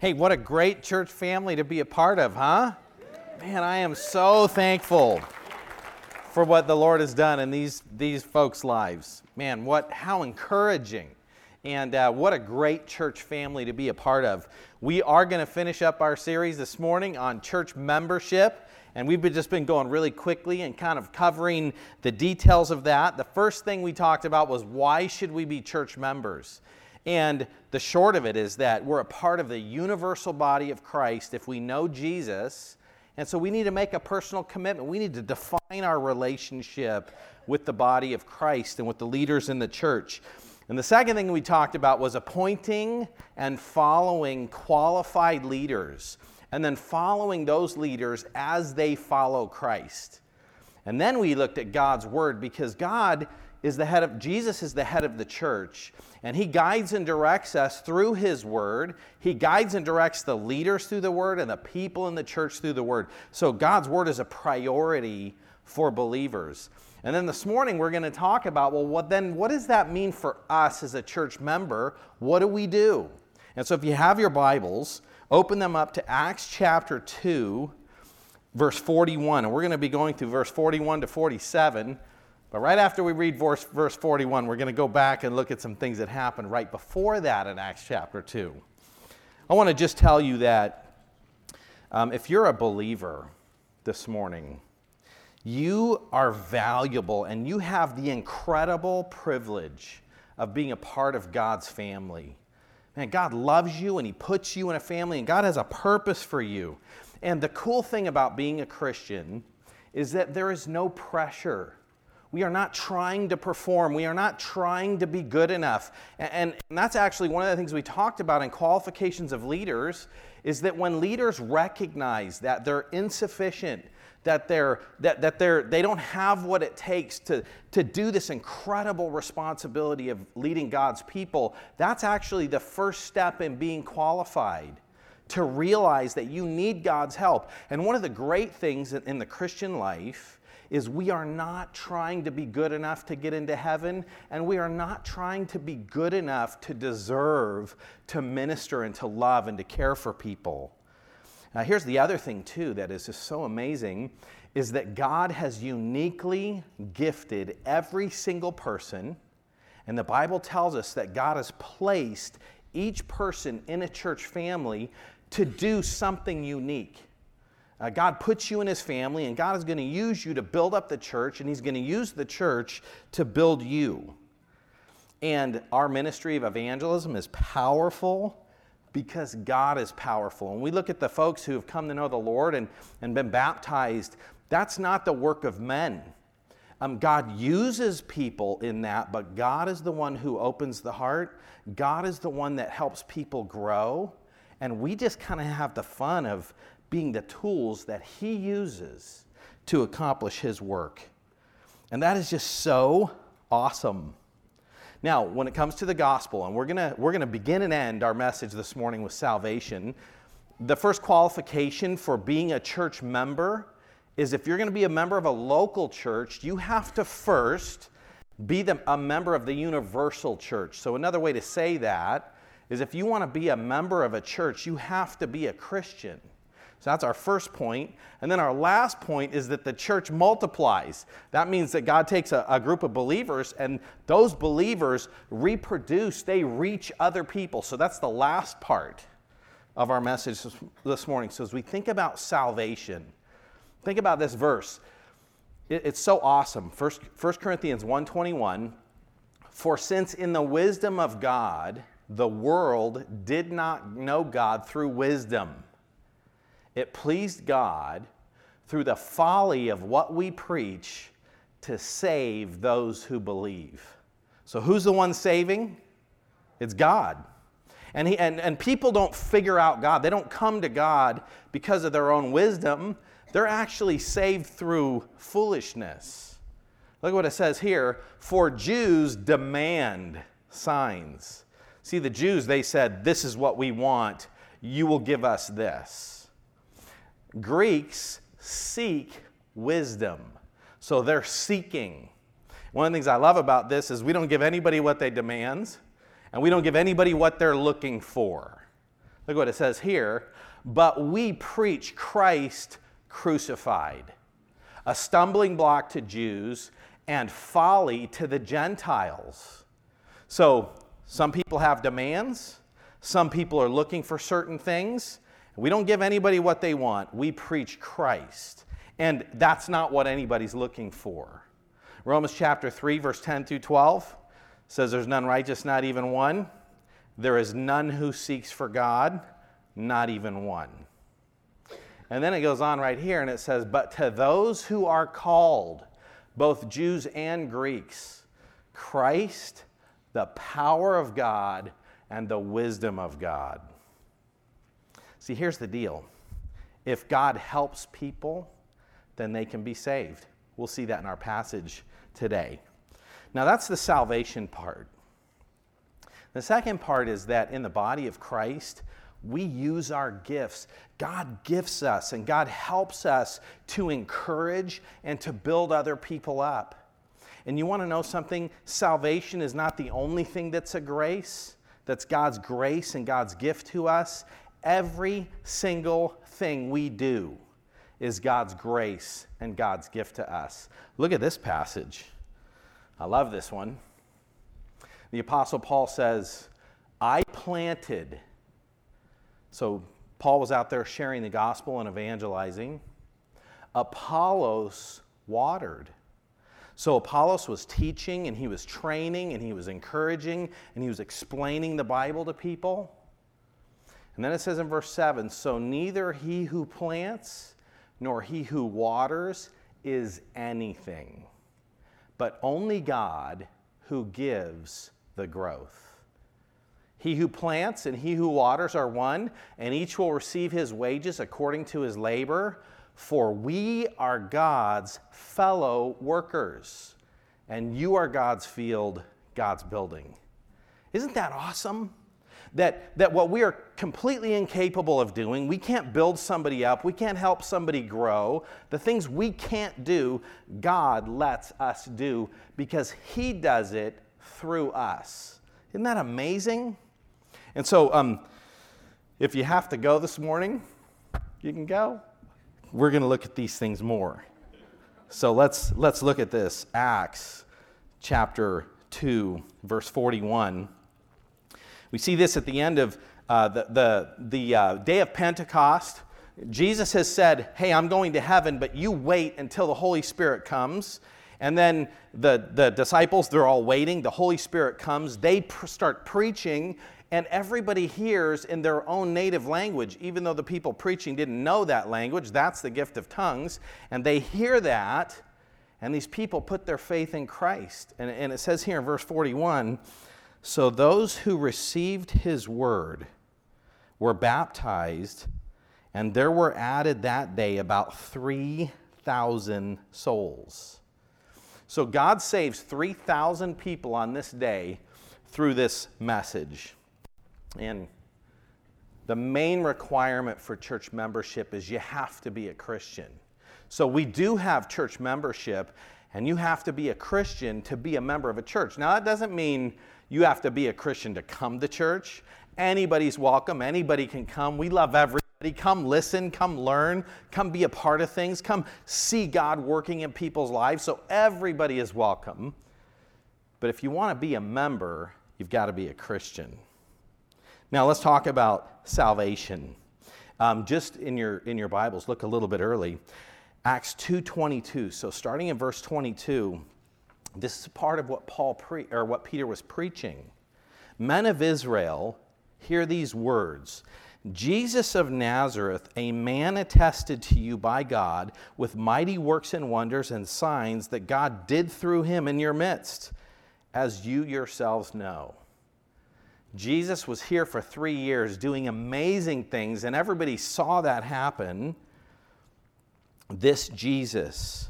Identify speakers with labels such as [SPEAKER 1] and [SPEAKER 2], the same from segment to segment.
[SPEAKER 1] Hey, what a great church family to be a part of, huh? Man, I am so thankful for what the Lord has done in these, these folks' lives. Man, what, how encouraging. And uh, what a great church family to be a part of. We are going to finish up our series this morning on church membership. And we've been, just been going really quickly and kind of covering the details of that. The first thing we talked about was why should we be church members? And the short of it is that we're a part of the universal body of Christ if we know Jesus. And so we need to make a personal commitment. We need to define our relationship with the body of Christ and with the leaders in the church. And the second thing we talked about was appointing and following qualified leaders, and then following those leaders as they follow Christ. And then we looked at God's word because God is the head of Jesus is the head of the church and he guides and directs us through his word. He guides and directs the leaders through the word and the people in the church through the word. So God's word is a priority for believers. And then this morning we're going to talk about well what then what does that mean for us as a church member? What do we do? And so if you have your Bibles, open them up to Acts chapter 2 verse 41 and we're going to be going through verse 41 to 47 but right after we read verse, verse 41, we're going to go back and look at some things that happened right before that in Acts chapter 2. I want to just tell you that um, if you're a believer this morning, you are valuable and you have the incredible privilege of being a part of God's family. Man, God loves you and He puts you in a family, and God has a purpose for you. And the cool thing about being a Christian is that there is no pressure we are not trying to perform. We are not trying to be good enough. And, and, that's actually one of the things we talked about in qualifications of leaders is that when leaders recognize that they're insufficient, that, they're, that, that they're, they don't have what it takes to, to do this incredible responsibility of leading God's people, that's actually the first step in being qualified to realize that you need God's help. And one of the great things in the Christian life is we are not trying to be good enough to get into heaven, and we are not trying to be good enough to deserve to minister and to love and to care for people. Now, here's the other thing, too, that is just so amazing is that God has uniquely gifted every single person, and the Bible tells us that God has placed each person in a church family to do something unique. Uh, God puts you in his family, and God is going to use you to build up the church, and he's going to use the church to build you. And our ministry of evangelism is powerful because God is powerful. And we look at the folks who have come to know the Lord and, and been baptized, that's not the work of men. Um, God uses people in that, but God is the one who opens the heart. God is the one that helps people grow. And we just kind of have the fun of being the tools that He uses to accomplish His work. And that is just so awesome. Now, when it comes to the gospel, and we're going we're to begin and end our message this morning with salvation, the first qualification for being a church member is if you're going to be a member of a local church, you have to first be the, a member of the universal church. So, another way to say that is if you want to be a member of a church, you have to be a Christian. So that's our first point. And then our last point is that the church multiplies. That means that God takes a, a, group of believers and those believers reproduce, they reach other people. So that's the last part of our message this morning. So as we think about salvation, think about this verse. It, it's so awesome. First, 1 Corinthians 1.21, For since in the wisdom of God, the world did not know God through wisdom it pleased God through the folly of what we preach to save those who believe. So, who's the one saving? It's God. And, he, and, and people don't figure out God. They don't come to God because of their own wisdom. They're actually saved through foolishness. Look what it says here for Jews demand signs. See, the Jews, they said, This is what we want. You will give us this. Greeks seek wisdom. So they're seeking. One of the things I love about this is we don't give anybody what they demand, and we don't give anybody what they're looking for. Look what it says here. But we preach Christ crucified, a stumbling block to Jews and folly to the Gentiles. So, some people have demands, some people are looking for certain things. We don't give anybody what they want, we preach Christ. And that's not what anybody's looking for. Romans chapter 3, verse 10 through 12 says, There's none righteous, not even one. There is none who seeks for God, not even one. And then it goes on right here and it says, But to those who are called, both Jews and Greeks, Christ, the power of God and the wisdom of God. See, here's the deal if God helps people, then they can be saved. We'll see that in our passage today. Now, that's the salvation part. The second part is that in the body of Christ, we use our gifts. God gifts us and God helps us to encourage and to build other people up. And you want to know something? Salvation is not the only thing that's a grace, that's God's grace and God's gift to us. Every single thing we do is God's grace and God's gift to us. Look at this passage. I love this one. The Apostle Paul says, I planted so Paul was out there sharing the gospel and evangelizing. Apollos watered. So Apollos was teaching and he was training and he was encouraging and he was explaining the Bible to people. And then it says in verse 7 So neither he who plants nor he who waters is anything, but only God who gives the growth. He who plants and he who waters are one, and each will receive his wages according to his labor. For we are God's fellow workers, and you are God's field, God's building. Isn't that awesome? That, that what we are completely incapable of doing, we can't build somebody up, we can't help somebody grow. The things we can't do, God lets us do because He does it through us. Isn't that amazing? And so, um, if you have to go this morning, you can go. We're going to look at these things more. So let's let's look at this Acts chapter 2 verse 41. We see this at the end of uh, the, the, the uh, day of Pentecost. Jesus has said, Hey, I'm going to heaven, but you wait until the Holy Spirit comes. And then the, the disciples, they're all waiting. The Holy Spirit comes. They pr- start preaching, and everybody hears in their own native language, even though the people preaching didn't know that language. That's the gift of tongues. And they hear that, and these people put their faith in Christ. And, and it says here in verse 41 So those who received his word were baptized, and there were added that day about 3,000 souls. So God saves 3,000 people on this day through this message. And the main requirement for church membership is you have to be a Christian. So we do have church membership, and you have to be a Christian to be a member of a church. Now, that doesn't mean you have to be a Christian to come to church. Anybody's welcome, anybody can come. We love everybody. Come listen, come learn, come be a part of things, come see God working in people's lives. So everybody is welcome. But if you want to be a member, you've got to be a Christian. Now let's talk about salvation. Um, just in your in your Bibles, look a little bit early. Acts 2:22. So starting in verse 22, this is part of what Paul pre- or what Peter was preaching. Men of Israel, hear these words. Jesus of Nazareth, a man attested to you by God with mighty works and wonders and signs that God did through him in your midst, as you yourselves know. Jesus was here for three years doing amazing things, and everybody saw that happen. This Jesus,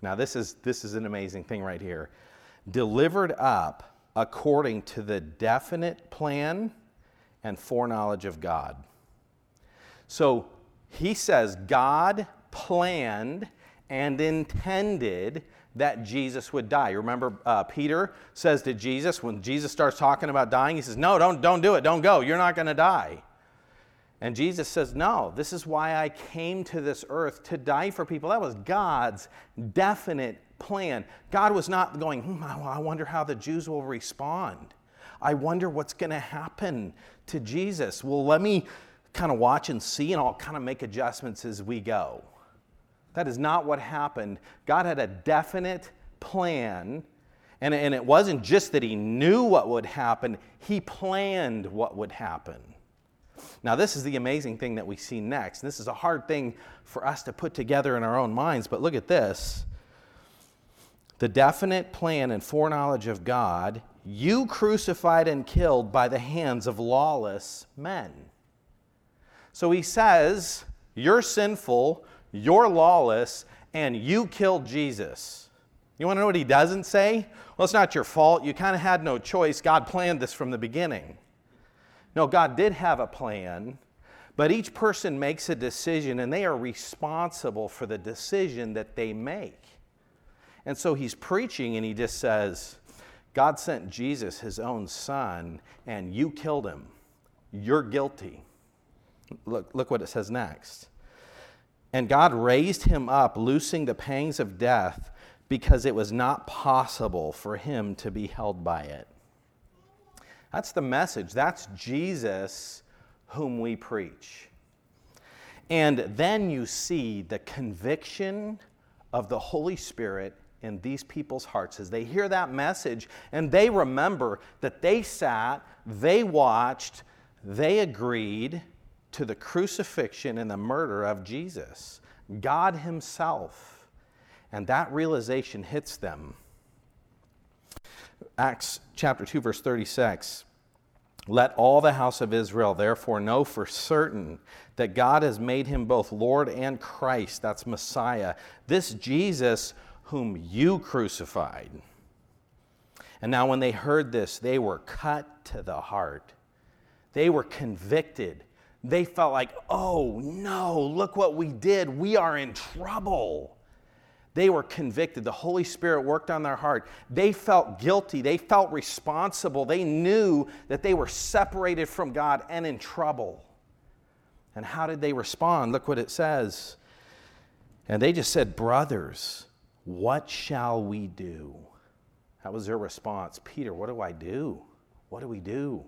[SPEAKER 1] now this is, this is an amazing thing right here, delivered up according to the definite plan and foreknowledge of God. So he says God planned and intended that Jesus would die. Remember, uh, Peter says to Jesus, when Jesus starts talking about dying, he says, No, don't, don't do it. Don't go. You're not going to die. And Jesus says, No, this is why I came to this earth to die for people. That was God's definite plan. God was not going, hmm, I wonder how the Jews will respond. I wonder what's going to happen to Jesus. Well, let me kind of watch and see, and I'll kind of make adjustments as we go. That is not what happened. God had a definite plan, and, and it wasn't just that He knew what would happen, He planned what would happen. Now, this is the amazing thing that we see next. This is a hard thing for us to put together in our own minds, but look at this. The definite plan and foreknowledge of God, you crucified and killed by the hands of lawless men. So he says, You're sinful, you're lawless, and you killed Jesus. You want to know what he doesn't say? Well, it's not your fault. You kind of had no choice. God planned this from the beginning. No, God did have a plan, but each person makes a decision and they are responsible for the decision that they make. And so he's preaching and he just says, God sent Jesus, his own son, and you killed him. You're guilty. Look, look what it says next. And God raised him up, loosing the pangs of death, because it was not possible for him to be held by it. That's the message. That's Jesus whom we preach. And then you see the conviction of the Holy Spirit in these people's hearts as they hear that message and they remember that they sat, they watched, they agreed to the crucifixion and the murder of Jesus, God Himself. And that realization hits them. Acts chapter 2, verse 36. Let all the house of Israel therefore know for certain that God has made him both Lord and Christ, that's Messiah, this Jesus whom you crucified. And now, when they heard this, they were cut to the heart. They were convicted. They felt like, oh no, look what we did. We are in trouble. They were convicted. The Holy Spirit worked on their heart. They felt guilty. They felt responsible. They knew that they were separated from God and in trouble. And how did they respond? Look what it says. And they just said, Brothers, what shall we do? That was their response. Peter, what do I do? What do we do?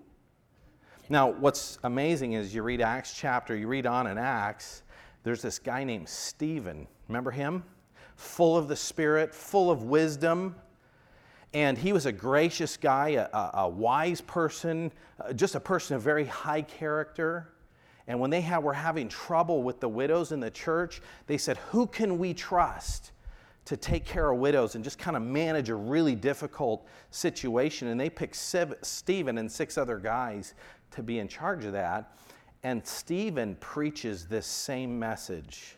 [SPEAKER 1] Now, what's amazing is you read Acts chapter, you read on in Acts, there's this guy named Stephen. Remember him? Full of the Spirit, full of wisdom. And he was a gracious guy, a, a wise person, uh, just a person of very high character. And when they have, were having trouble with the widows in the church, they said, Who can we trust to take care of widows and just kind of manage a really difficult situation? And they picked Stephen and six other guys to be in charge of that. And Stephen preaches this same message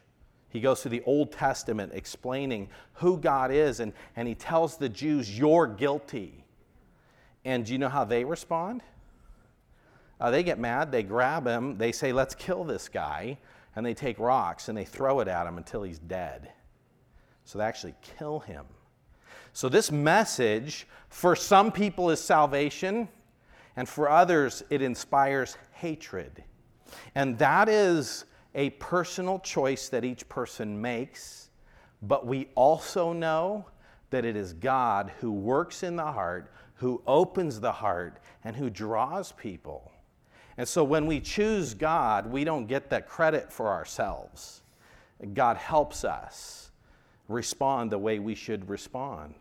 [SPEAKER 1] he goes through the Old Testament explaining who God is, and, and he tells the Jews, You're guilty. And do you know how they respond? Uh, they get mad, they grab him, they say, Let's kill this guy. And they take rocks and they throw it at him until he's dead. So they actually kill him. So, this message for some people is salvation, and for others, it inspires hatred. And that is a personal choice that each person makes, but we also know that it is God who works in the heart, who opens the heart, and who draws people. And so when we choose God, we don't get that credit for ourselves. God helps us respond the way we should respond.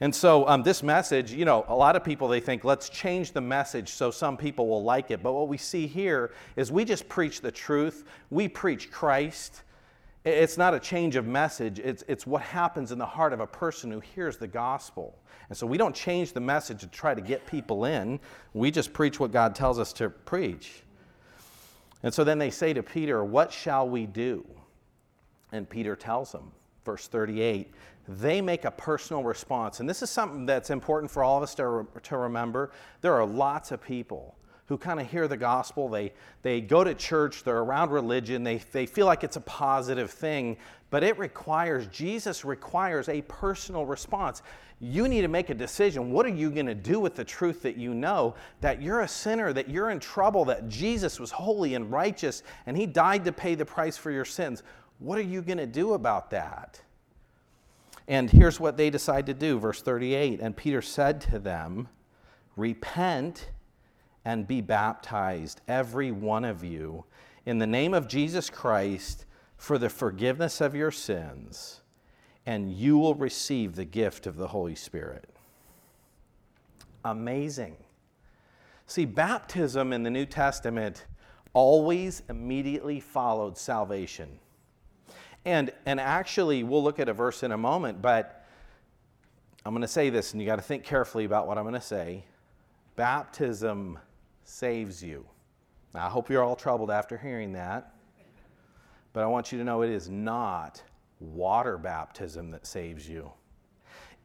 [SPEAKER 1] And so, um, this message, you know, a lot of people they think, let's change the message so some people will like it. But what we see here is we just preach the truth, we preach Christ. It's not a change of message, it's, it's what happens in the heart of a person who hears the gospel. And so, we don't change the message to try to get people in, we just preach what God tells us to preach. And so then they say to Peter, What shall we do? And Peter tells them, verse 38 they make a personal response. And this is something that's important for all of us to, to remember. There are lots of people who kind of hear the gospel. They, they go to church, they're around religion, they, they feel like it's a positive thing, but it requires, Jesus requires a personal response. You need to make a decision. What are you going to do with the truth that you know that you're a sinner, that you're in trouble, that Jesus was holy and righteous, and he died to pay the price for your sins? What are you going to do about that? And here's what they decide to do, verse 38. And Peter said to them, Repent and be baptized, every one of you, in the name of Jesus Christ for the forgiveness of your sins, and you will receive the gift of the Holy Spirit. Amazing. See, baptism in the New Testament always immediately followed salvation. And, and actually, we'll look at a verse in a moment, but I'm going to say this, and you got to think carefully about what I'm going to say. Baptism saves you. Now, I hope you're all troubled after hearing that, but I want you to know it is not water baptism that saves you.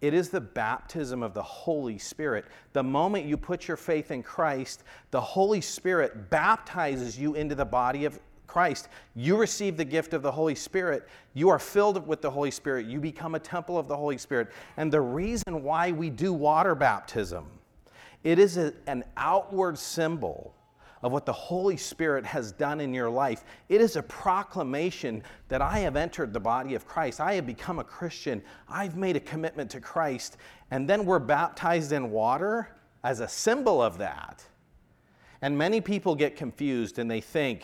[SPEAKER 1] It is the baptism of the Holy Spirit. The moment you put your faith in Christ, the Holy Spirit baptizes you into the body of Christ, you receive the gift of the Holy Spirit. You are filled with the Holy Spirit. You become a temple of the Holy Spirit. And the reason why we do water baptism, it is a, an outward symbol of what the Holy Spirit has done in your life. It is a proclamation that I have entered the body of Christ. I have become a Christian. I've made a commitment to Christ. And then we're baptized in water as a symbol of that. And many people get confused and they think,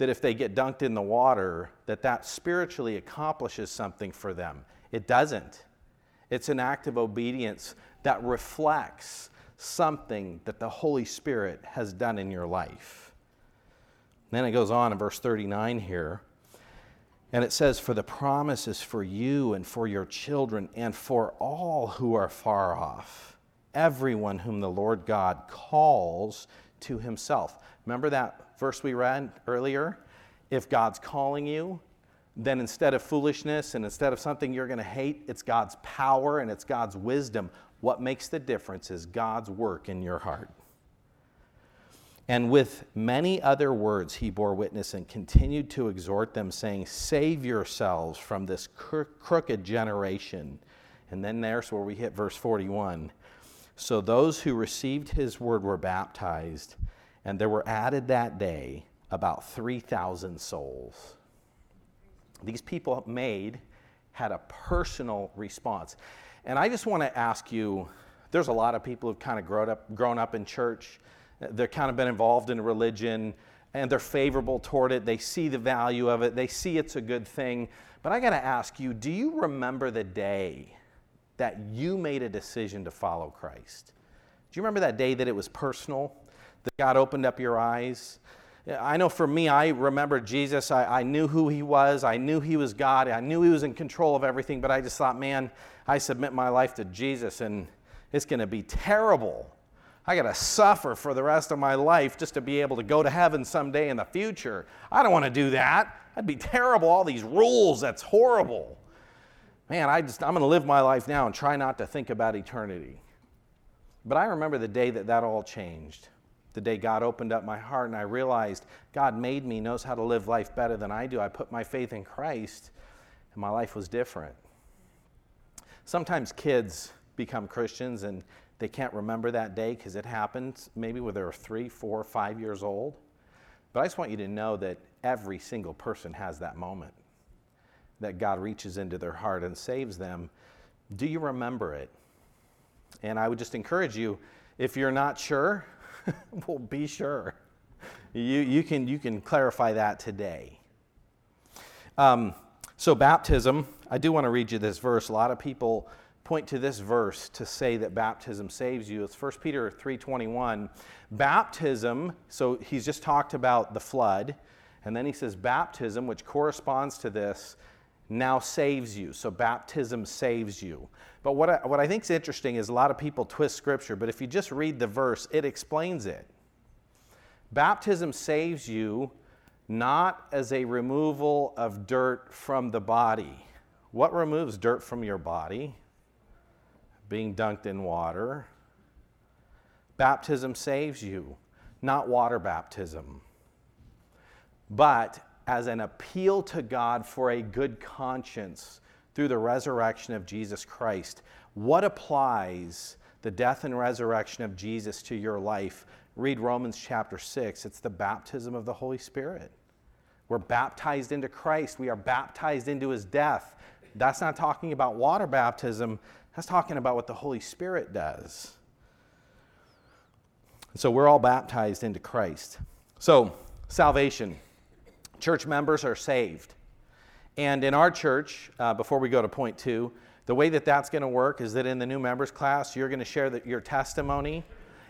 [SPEAKER 1] that if they get dunked in the water, that that spiritually accomplishes something for them. It doesn't. It's an act of obedience that reflects something that the Holy Spirit has done in your life. Then it goes on in verse 39 here. And it says, For the promise is for you and for your children and for all who are far off, everyone whom the Lord God calls to himself. Remember that verse we read earlier, if God's calling you, then instead of foolishness and instead of something you're going to hate, it's God's power and it's God's wisdom. What makes the difference is God's work in your heart. And with many other words, he bore witness and continued to exhort them, saying, Save yourselves from this crooked generation. And then there's where we hit verse 41. So those who received his word were baptized and there were added that day about 3,000 souls. These people made had a personal response. And I just want to ask you there's a lot of people who've kind of grown up, grown up in church, they've kind of been involved in religion, and they're favorable toward it. They see the value of it, they see it's a good thing. But I got to ask you do you remember the day that you made a decision to follow Christ? Do you remember that day that it was personal? That God opened up your eyes. I know for me, I remember Jesus. I, I, knew who he was. I knew he was God. I knew he was in control of everything, but I just thought, man, I submit my life to Jesus and it's going to be terrible. I got to suffer for the rest of my life just to be able to go to heaven someday in the future. I don't want to do that. That'd be terrible. All these rules, that's horrible. Man, I just, I'm going to live my life now and try not to think about eternity. But I remember the day that that all changed the day God opened up my heart and I realized God made me, knows how to live life better than I do. I put my faith in Christ and my life was different. Sometimes kids become Christians and they can't remember that day because it happened maybe when they were three, four, five years old. But I just want you to know that every single person has that moment that God reaches into their heart and saves them. Do you remember it? And I would just encourage you if you're not sure, well, be sure. You, you, can, you can clarify that today. Um, so, baptism, I do want to read you this verse. A lot of people point to this verse to say that baptism saves you. It's 1 Peter 3:21. Baptism, so he's just talked about the flood, and then he says baptism, which corresponds to this, now saves you. So baptism saves you. But what I, what I think is interesting is a lot of people twist scripture, but if you just read the verse, it explains it. Baptism saves you not as a removal of dirt from the body. What removes dirt from your body? Being dunked in water. Baptism saves you not water baptism, but as an appeal to God for a good conscience through the resurrection of Jesus Christ. What applies the death and resurrection of Jesus to your life? Read Romans chapter 6. It's the baptism of the Holy Spirit. We're baptized into Christ, we are baptized into his death. That's not talking about water baptism, that's talking about what the Holy Spirit does. So we're all baptized into Christ. So, salvation. Church members are saved. And in our church, uh, before we go to point two, the way that that's going to work is that in the new members class, you're going to share the, your testimony,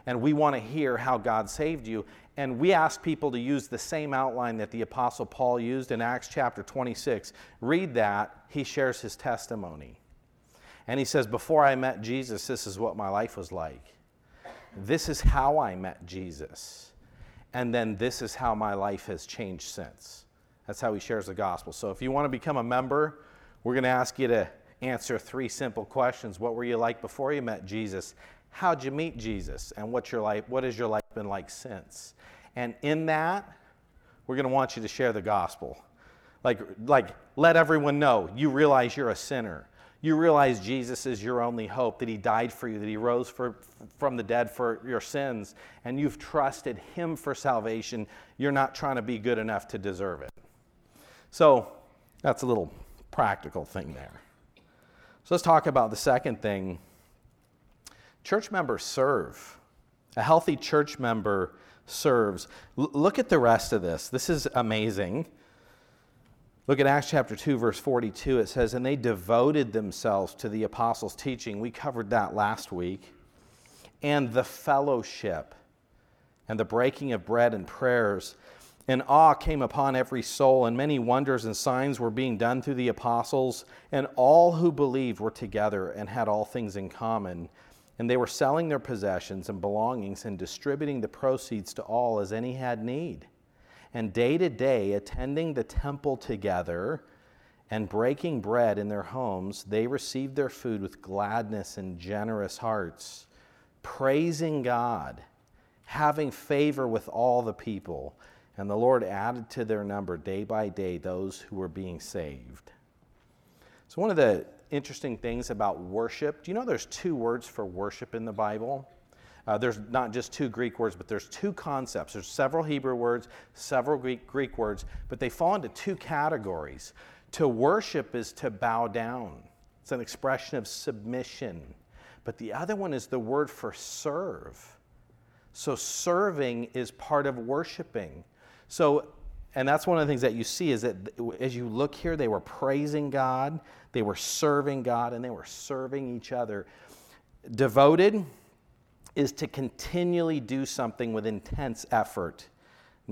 [SPEAKER 1] and we want to hear how God saved you. And we ask people to use the same outline that the Apostle Paul used in Acts chapter 26. Read that, he shares his testimony. And he says, Before I met Jesus, this is what my life was like. This is how I met Jesus. And then this is how my life has changed since. That's how he shares the gospel. So if you want to become a member, we're going to ask you to answer three simple questions. What were you like before you met Jesus? How'd you meet Jesus? And what's your life, what has your life been like since? And in that, we're going to want you to share the gospel. Like, like, let everyone know you realize you're a sinner. You realize Jesus is your only hope, that He died for you, that He rose for, from the dead for your sins, and you've trusted Him for salvation. You're not trying to be good enough to deserve it. So that's a little practical thing there. So let's talk about the second thing. Church members serve. A healthy church member serves. L- look at the rest of this. This is amazing. Look at Acts chapter 2, verse 42. It says, And they devoted themselves to the apostles' teaching. We covered that last week. And the fellowship and the breaking of bread and prayers. And awe came upon every soul, and many wonders and signs were being done through the apostles. And all who believed were together and had all things in common. And they were selling their possessions and belongings and distributing the proceeds to all as any had need and day to day attending the temple together and breaking bread in their homes, they received their food with gladness and generous hearts, praising God, having favor with all the people. And the Lord added to their number day by day those who were being saved. So, one of the interesting things about worship, do you know there's two words for worship in the Bible? Uh, there's not just two Greek words, but there's two concepts. There's several Hebrew words, several Greek, Greek words, but they fall into two categories. To worship is to bow down, it's an expression of submission. But the other one is the word for serve. So serving is part of worshiping. So, and that's one of the things that you see is that as you look here, they were praising God, they were serving God, and they were serving each other. Devoted, is to continually do something with intense effort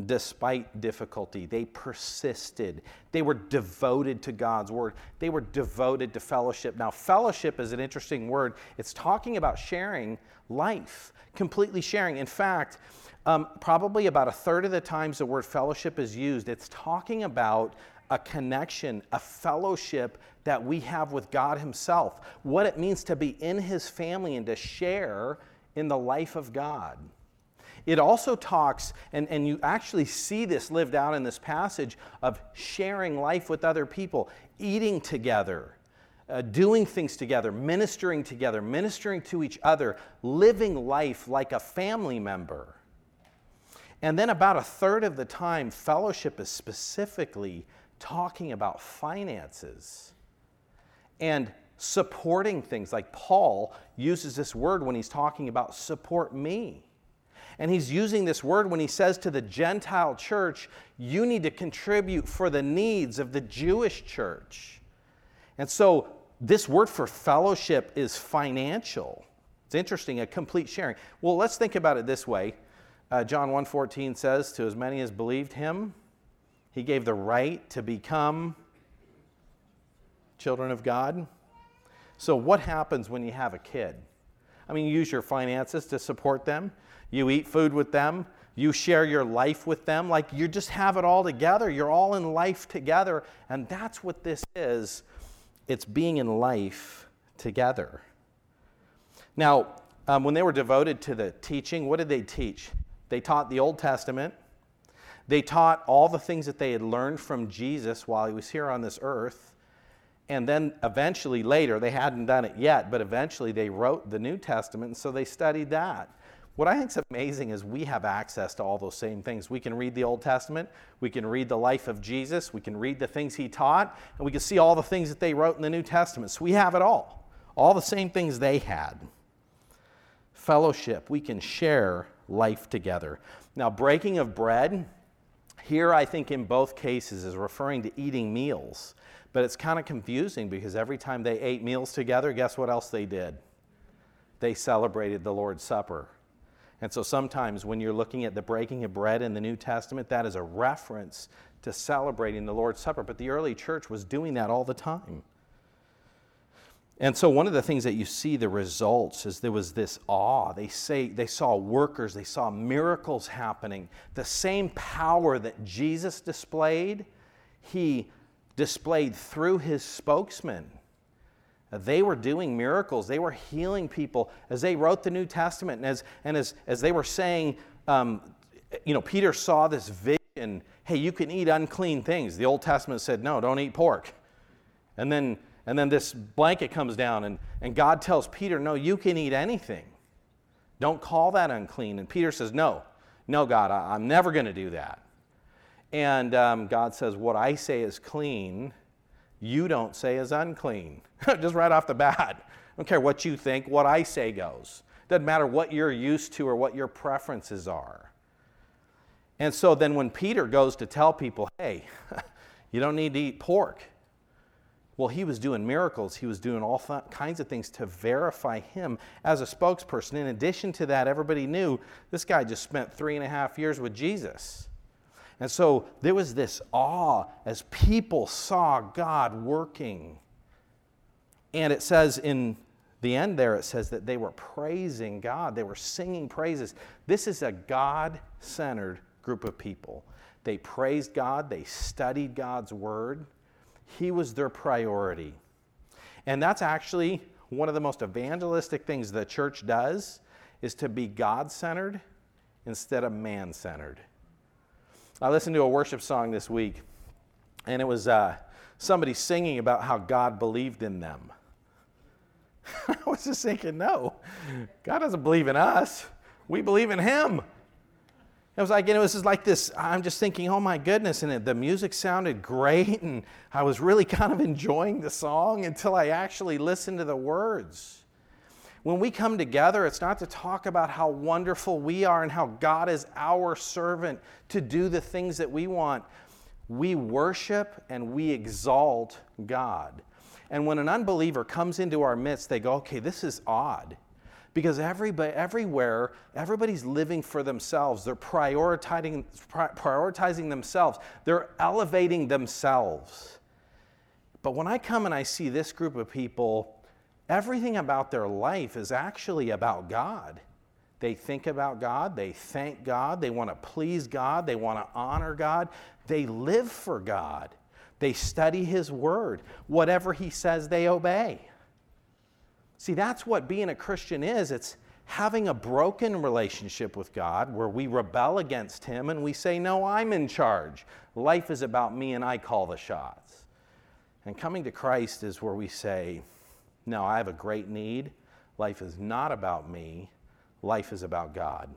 [SPEAKER 1] despite difficulty. They persisted. They were devoted to God's word. They were devoted to fellowship. Now, fellowship is an interesting word. It's talking about sharing life, completely sharing. In fact, um, probably about a third of the times the word fellowship is used, it's talking about a connection, a fellowship that we have with God Himself, what it means to be in His family and to share in the life of God. It also talks, and, and you actually see this lived out in this passage, of sharing life with other people, eating together, uh, doing things together, ministering together, ministering to each other, living life like a family member. And then, about a third of the time, fellowship is specifically talking about finances. And supporting things. Like Paul uses this word when he's talking about support me. And he's using this word when he says to the Gentile church, you need to contribute for the needs of the Jewish church. And so this word for fellowship is financial. It's interesting, a complete sharing. Well, let's think about it this way. Uh, John 1:14 says, "To as many as believed him, he gave the right to become children of God." So, what happens when you have a kid? I mean, you use your finances to support them, you eat food with them, you share your life with them. Like you just have it all together. You're all in life together. And that's what this is it's being in life together. Now, um, when they were devoted to the teaching, what did they teach? They taught the Old Testament. They taught all the things that they had learned from Jesus while he was here on this earth. And then eventually, later, they hadn't done it yet, but eventually they wrote the New Testament, and so they studied that. What I think is amazing is we have access to all those same things. We can read the Old Testament, we can read the life of Jesus, we can read the things he taught, and we can see all the things that they wrote in the New Testament. So we have it all, all the same things they had. Fellowship, we can share life together. Now, breaking of bread, here I think in both cases is referring to eating meals, but it's kind of confusing because every time they ate meals together, guess what else they did? They celebrated the Lord's Supper. And so sometimes when you're looking at the breaking of bread in the New Testament, that is a reference to celebrating the Lord's Supper. But the early church was doing that all the time. And so one of the things that you see the results is there was this awe. They say they saw workers, they saw miracles happening. The same power that Jesus displayed, he displayed through his spokesman. They were doing miracles. They were healing people as they wrote the New Testament. And as, and as, as they were saying, um, you know, Peter saw this vision hey, you can eat unclean things. The Old Testament said, no, don't eat pork. And then, and then this blanket comes down, and, and God tells Peter, no, you can eat anything. Don't call that unclean. And Peter says, no, no, God, I, am never going to do that. And um, God says, what I say is clean you don't say is unclean. Just right off the bat. I don't care what you think, what I say goes. Doesn't matter what you're used to or what your preferences are. And so then when Peter goes to tell people, hey, you don't need to eat pork, well, he was doing miracles. He was doing all th- kinds of things to verify him as a spokesperson. In addition to that, everybody knew this guy just spent three and a half years with Jesus. And so there was this awe as people saw God working. And it says in the end there, it says that they were praising God, they were singing praises. This is a God centered group of people. They praised God, they studied God's word. He was their priority. And that's actually one of the most evangelistic things the church does is to be God centered instead of man centered. I listened to a worship song this week, and it was uh, somebody singing about how God believed in them. I was just thinking, no, God doesn't believe in us. We believe in Him. It was like, and it was just like this. I'm just thinking, oh my goodness. And it, the music sounded great, and I was really kind of enjoying the song until I actually listened to the words. When we come together, it's not to talk about how wonderful we are and how God is our servant to do the things that we want. We worship and we exalt God. And when an unbeliever comes into our midst, they go, okay, this is odd. Because everybody, everywhere, everybody's living for themselves. They're prioritizing, prioritizing themselves, they're elevating themselves. But when I come and I see this group of people, everything about their life is actually about God. They think about God, they thank God, they want to please God, they want to honor God, they live for God. They study His Word. Whatever He says, they obey. See, that's what being a Christian is. It's having a broken relationship with God where we rebel against Him and we say, No, I'm in charge. Life is about me and I call the shots. And coming to Christ is where we say, no, I have a great need. Life is not about me, life is about God.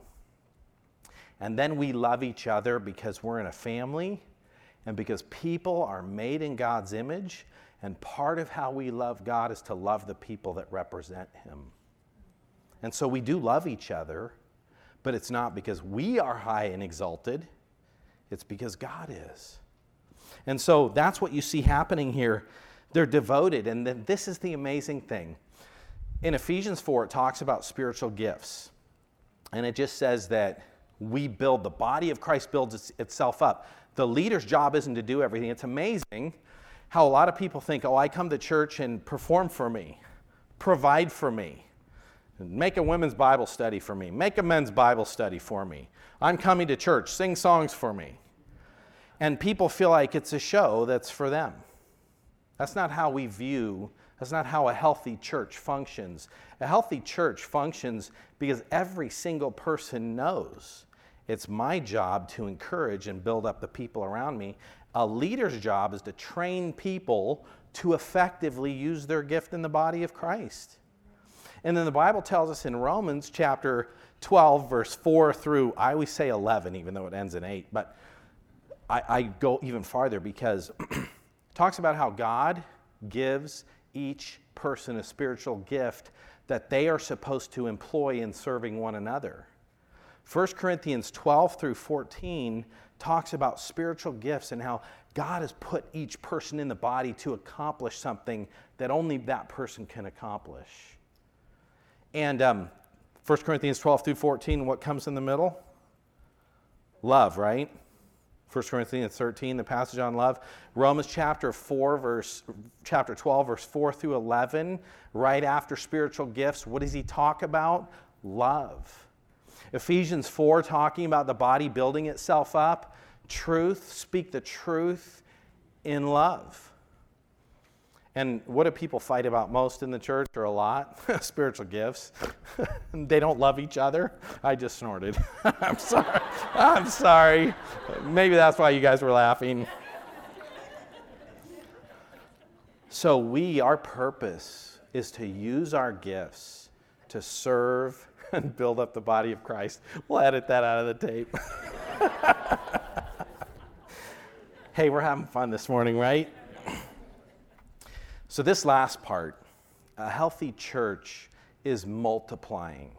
[SPEAKER 1] And then we love each other because we're in a family and because people are made in God's image. And part of how we love God is to love the people that represent Him. And so we do love each other, but it's not because we are high and exalted, it's because God is. And so that's what you see happening here they're devoted. And then this is the amazing thing. In Ephesians 4, it talks about spiritual gifts. And it just says that we build, the body of Christ builds itself up. The leader's job isn't to do everything. It's amazing how a lot of people think, oh, I come to church and perform for me, provide for me, make a women's Bible study for me, make a men's Bible study for me. I'm coming to church, sing songs for me. And people feel like it's a show that's for them. That's not how we view, that's not how a healthy church functions. A healthy church functions because every single person knows It's my job to encourage and build up the people around me. A leader's job is to train people to effectively use their gift in the body of Christ. And then the Bible tells us in Romans chapter 12, verse 4 through, I always say 11, even though it ends in 8, but I, I go even farther because talks about how God gives each person a spiritual gift that they are supposed to employ in serving one another. 1 Corinthians 12 through 14 talks about spiritual gifts and how God has put each person in the body to accomplish something that only that person can accomplish. And um, 1 Corinthians 12 through 14, what comes in the middle? Love, right? 1 Corinthians 13, the passage on love. Romans chapter 4, verse chapter 12, verse 4 through 11, right after spiritual gifts, what does he talk about? Love. Ephesians 4, talking about the body building itself up. Truth, speak the truth in love. And what do people fight about most in the church, or a lot? Spiritual gifts. they don't love each other. I just snorted. I'm sorry. I'm sorry. Maybe that's why you guys were laughing. So, we, our purpose is to use our gifts to serve and build up the body of Christ. We'll edit that out of the tape. hey, we're having fun this morning, right? So, this last part, a healthy church is multiplying.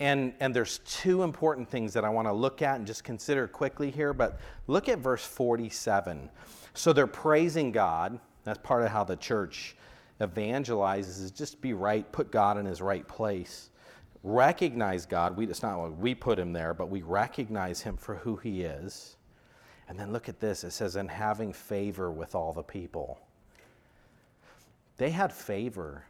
[SPEAKER 1] And, and there's two important things that I want to look at and just consider quickly here, but look at verse 47. So they're praising God. That's part of how the church evangelizes is just be right, put God in his right place. Recognize God. We, it's not we put him there, but we recognize him for who he is. And then look at this. It says, and having favor with all the people. They had favor.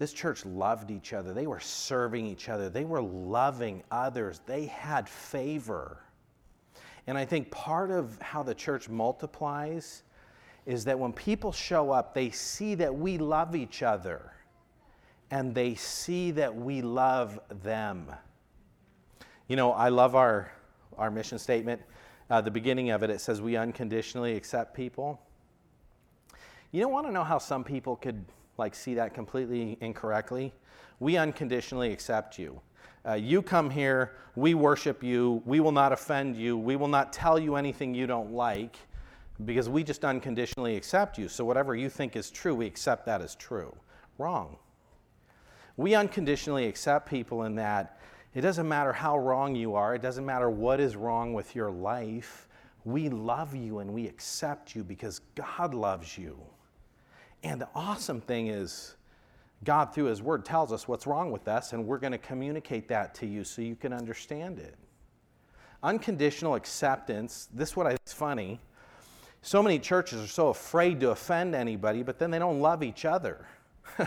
[SPEAKER 1] This church loved each other. They were serving each other. They were loving others. They had favor. And I think part of how the church multiplies is that when people show up, they see that we love each other and they see that we love them. You know, I love our, our mission statement. Uh, the beginning of it, it says, We unconditionally accept people. You don't want to know how some people could like see that completely incorrectly? We unconditionally accept you. Uh, you come here, we worship you, we will not offend you, we will not tell you anything you don't like because we just unconditionally accept you. So whatever you think is true, we accept that as true. Wrong. We unconditionally accept people in that it doesn't matter how wrong you are, it doesn't matter what is wrong with your life. We love you and we accept you because God loves you. And the awesome thing is, God, through His Word, tells us what's wrong with us, and we're going to communicate that to you so you can understand it. Unconditional acceptance, this is what I think is funny. So many churches are so afraid to offend anybody, but then they don't love each other.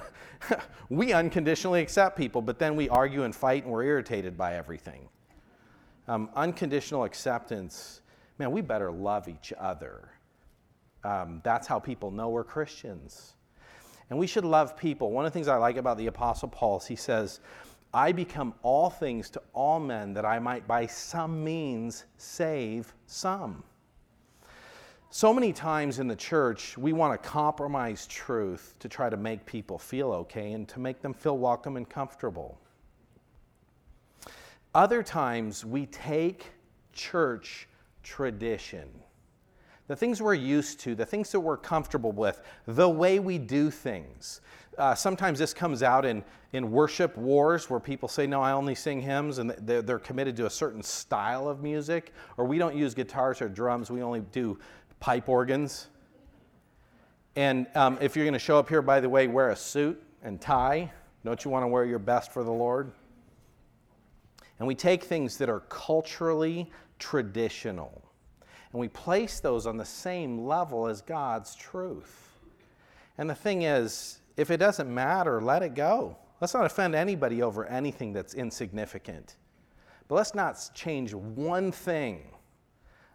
[SPEAKER 1] we unconditionally accept people, but then we argue and fight and we're irritated by everything. Um, unconditional acceptance, man, we better love each other. Um, that's how people know we're Christians. And we should love people. One of the things I like about the Apostle Paul is he says, I become all things to all men that I might by some means save some. So many times in the church, we want to compromise truth to try to make people feel okay and to make them feel welcome and comfortable. Other times, we take church tradition the things we're used to, the things that we're comfortable with, the way we do things. Uh, sometimes this comes out in, in worship wars where people say, No, I only sing hymns, and they're, they're committed to a certain style of music, or we don't use guitars or drums, we only do pipe organs. And um, if you're going to show up here, by the way, wear a suit and tie. Don't you want to wear your best for the Lord? And we take things that are culturally traditional and we place those on the same level as God's truth. And the thing is, if it doesn't matter, let it go. Let's not offend anybody over anything that's insignificant. But let's not change one thing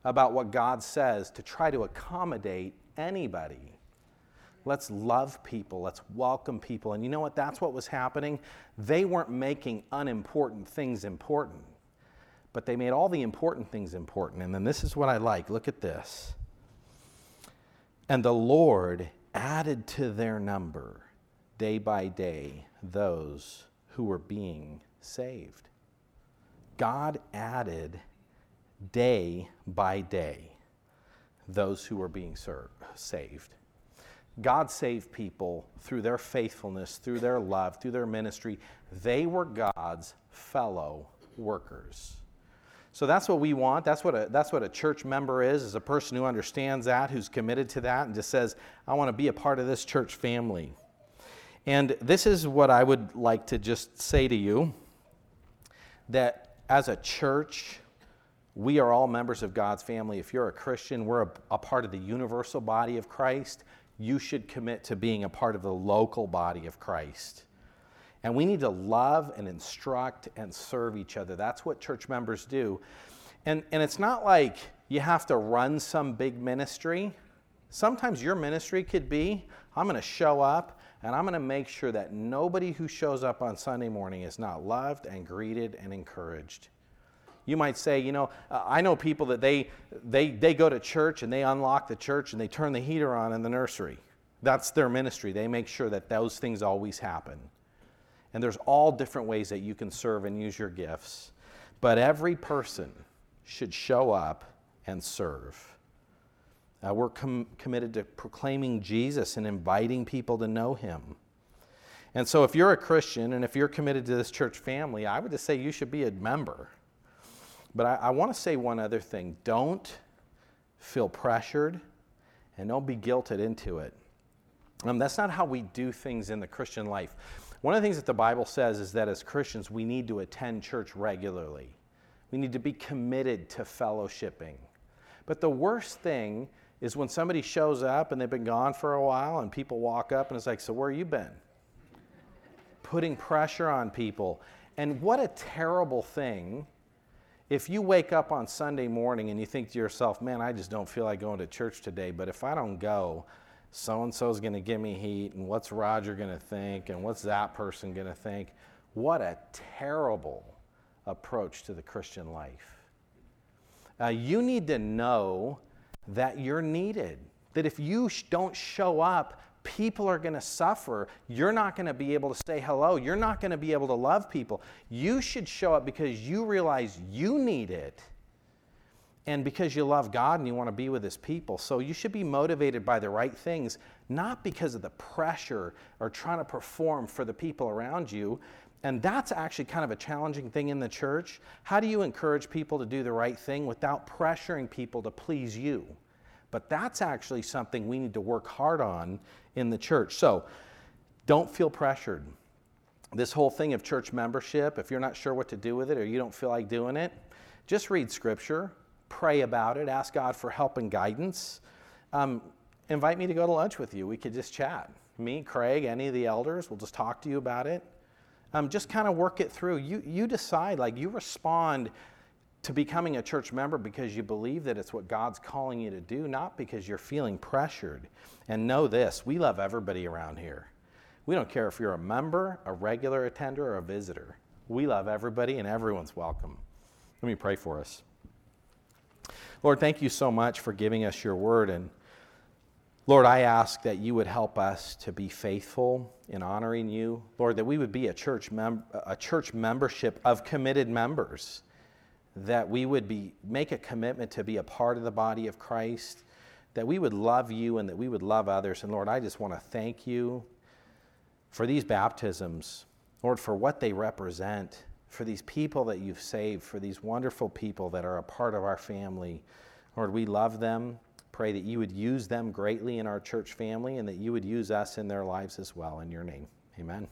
[SPEAKER 1] about what God says to try to accommodate anybody. Let's love people. Let's welcome people. And you know what? That's what was happening. They weren't making unimportant things important but they made all the important things important. And then this is what I like. Look at this. And the Lord added to their number day by day those who were being saved. God added day by day those who were being served, saved. God saved people through their faithfulness, through their love, through their ministry. They were God's fellow workers. So that's what we want. That's what a, that's what a church member is, is a person who understands that, who's committed to that, and just says, I want to be a part of this church family. And this is what I would like to just say to you that as a church, we are all members of God's family. If you're a Christian, we're a, a, part of the universal body of Christ. You should commit to being a part of the local body of Christ. And we need to love and instruct and serve each other. That's what church members do. And, and it's not like you have to run some big ministry. Sometimes your ministry could be I'm going to show up and I'm going to make sure that nobody who shows up on Sunday morning is not loved and greeted and encouraged. You might say, you know, uh, I know people that they, they, they go to church and they unlock the church and they turn the heater on in the nursery. That's their ministry. They make sure that those things always happen. And there's all different ways that you can serve and use your gifts. But every person should show up and serve. Uh, we're com- committed to proclaiming Jesus and inviting people to know him. And so, if you're a Christian and if you're committed to this church family, I would just say you should be a member. But I, I want to say one other thing don't feel pressured and don't be guilted into it. Um, that's not how we do things in the Christian life. One of the things that the Bible says is that as Christians, we need to attend church regularly. We need to be committed to fellowshipping. But the worst thing is when somebody shows up and they've been gone for a while and people walk up and it's like, So where have you been? Putting pressure on people. And what a terrible thing if you wake up on Sunday morning and you think to yourself, man, I just don't feel like going to church today, but if I don't go, so and so is going to give me heat, and what's Roger going to think, and what's that person going to think? What a terrible approach to the Christian life. Uh, you need to know that you're needed. That if you sh- don't show up, people are going to suffer. You're not going to be able to say hello. You're not going to be able to love people. You should show up because you realize you need it and because you love God and you want to be with His people. So you should be motivated by the right things, not because of the pressure or trying to perform for the people around you. And that's actually kind of a challenging thing in the church. How do you encourage people to do the right thing without pressuring people to please you? But that's actually something we need to work hard on in the church. So don't feel pressured. This whole thing of church membership, if you're not sure what to do with it or you don't feel like doing it, just read scripture, pray about it, ask God for help and guidance. Um, invite me to go to lunch with you. We could just chat. Me, Craig, any of the elders, we'll just talk to you about it. Um, just kind of work it through. You, you decide, like, you respond to becoming a church member because you believe that it's what God's calling you to do, not because you're feeling pressured. And know this we love everybody around here. We don't care if you're a member, a regular attender, or a visitor. We love everybody, and everyone's welcome. Let me pray for us. Lord, thank you so much for giving us your word. And Lord, I ask that you would help us to be faithful in honoring you. Lord, that we would be a church, mem- a church membership of committed members that we would be, make a commitment to be a part of the body of Christ, that we would love you and that we would love others. And Lord, I just want to thank you for these baptisms, Lord, for what they represent, for these people that you've saved, for these wonderful people that are a part of our family. Lord, we love them. Pray that you would use them greatly in our church family and that you would use us in their lives as well. In your name, amen.